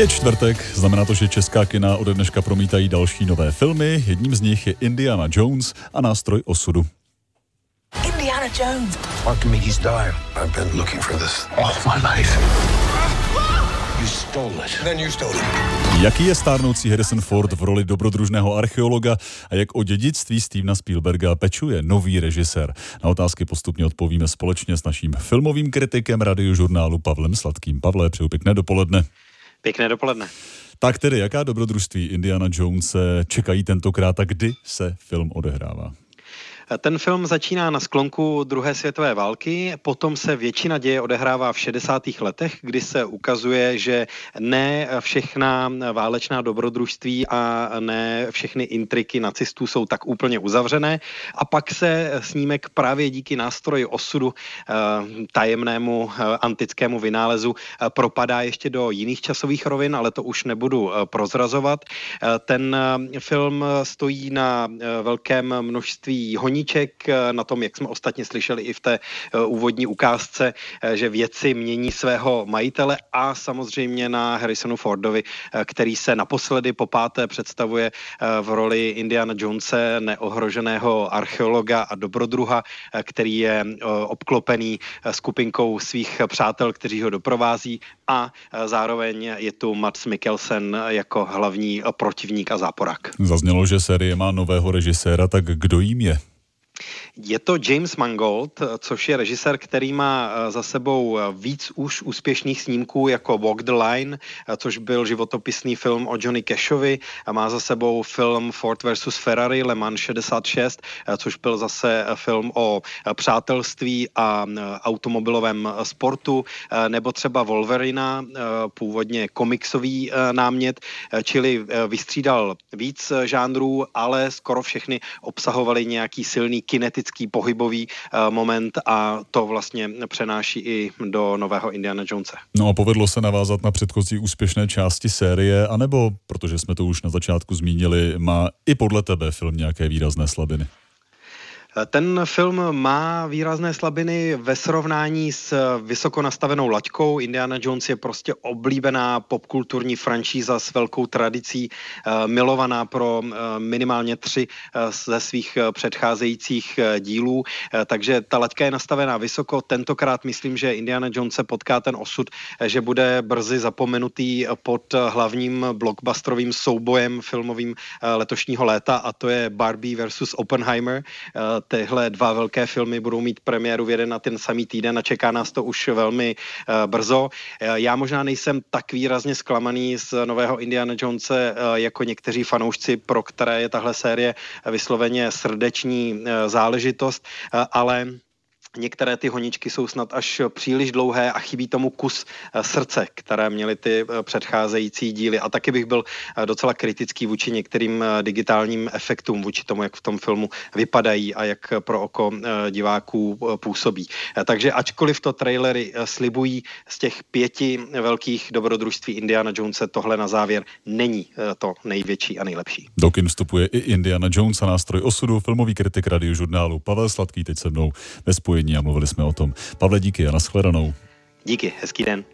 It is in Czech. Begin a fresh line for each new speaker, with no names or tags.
Je čtvrtek, znamená to, že česká kina ode dneška promítají další nové filmy. Jedním z nich je Indiana Jones a nástroj osudu. Indiana Jones. Archimedes died. I've been looking for this all my life. You stole it. Then you stole it. Jaký je stárnoucí Harrison Ford v roli dobrodružného archeologa a jak o dědictví Stevena Spielberga pečuje nový režisér? Na otázky postupně odpovíme společně s naším filmovým kritikem radiožurnálu Pavlem Sladkým. Pavle, přeju pěkné dopoledne.
Pěkné dopoledne.
Tak tedy, jaká dobrodružství Indiana Jones čekají tentokrát a kdy se film odehrává?
Ten film začíná na sklonku druhé světové války, potom se většina děje odehrává v 60. letech, kdy se ukazuje, že ne všechna válečná dobrodružství a ne všechny intriky nacistů jsou tak úplně uzavřené. A pak se snímek právě díky nástroji osudu, eh, tajemnému eh, antickému vynálezu, eh, propadá ještě do jiných časových rovin, ale to už nebudu prozrazovat. Ten film stojí na velkém množství honí koníček eh, na tom, jak jsme ostatně slyšeli i v té eh, úvodní ukázce, eh, že věci mění svého majitele a samozřejmě na Harrisonu Fordovi, který se naposledy po páté představuje v roli Indiana Jonese, neohroženého archeologa a dobrodruha, který je obklopený skupinkou svých přátel, kteří ho doprovází a zároveň je tu Mats Mikkelsen jako hlavní protivník a záporák.
Zaznělo, že série má nového režiséra, tak kdo jím je?
Je to James Mangold, což je režisér, který má eh, za sebou eh, víc už úspěšných snímků jako Walk the Line, eh, což byl životopisný film o Johnny Cashovi a má za sebou film Ford vs. Ferrari Le Mans 66, což byl zase film o přátelství a automobilovém sportu, nebo třeba Wolverina, původně komiksový námět, čili vystřídal víc žánrů, ale skoro všechny obsahovaly nějaký silný kinetický pohybový uh, moment a to vlastně přenáší i do nového Indiana Jonese.
No a povedlo se navázat na předchozí úspěšné části série, anebo, protože jsme to už na začátku zmínili, má i podle tebe film nějaké výrazné slabiny?
Ten film má výrazné slabiny ve srovnání s vysoko nastavenou laťkou. Indiana Jones je prostě oblíbená popkulturní franšíza s velkou tradicí, eh, milovaná pro eh, minimálně tři eh, ze svých předcházejících dílů, takže ta laťka je nastavená vysoko. Tentokrát myslím, že Indiana Jones se potká ten osud, že bude brzy zapomenutý pod hlavním blockbusterovým soubojem filmovým letošního léta a to je Barbie versus Oppenheimer tyhle dva velké filmy budou mít premiéru v jeden na ten samý týden a čeká nás to už velmi uh, brzo. Uh, já možná nejsem tak výrazně zklamaný z nového Indiana Jonese uh, jako někteří fanoušci, pro které je tahle série vysloveně srdeční záležitost, ale Některé ty honičky jsou snad až příliš dlouhé a chybí tomu kus eh, srdce, které měly ty eh, předcházející díly. A taky bych byl eh, docela kritický vůči některým digitálním efektům, vůči tomu, jak v tom filmu vypadají a jak pro oko diváků působí. Takže ačkoliv to trailery slibují z těch pěti velkých dobrodružství Indiana Jonese, tohle na závěr není to největší a nejlepší.
Do kin vstupuje i Indiana Jones a nástroj osudu, filmový kritik radiožurnálu Pavel Sladký teď se mnou ve a mluvili jsme o tom. Pavle, díky a nashledanou.
Díky, hezký den.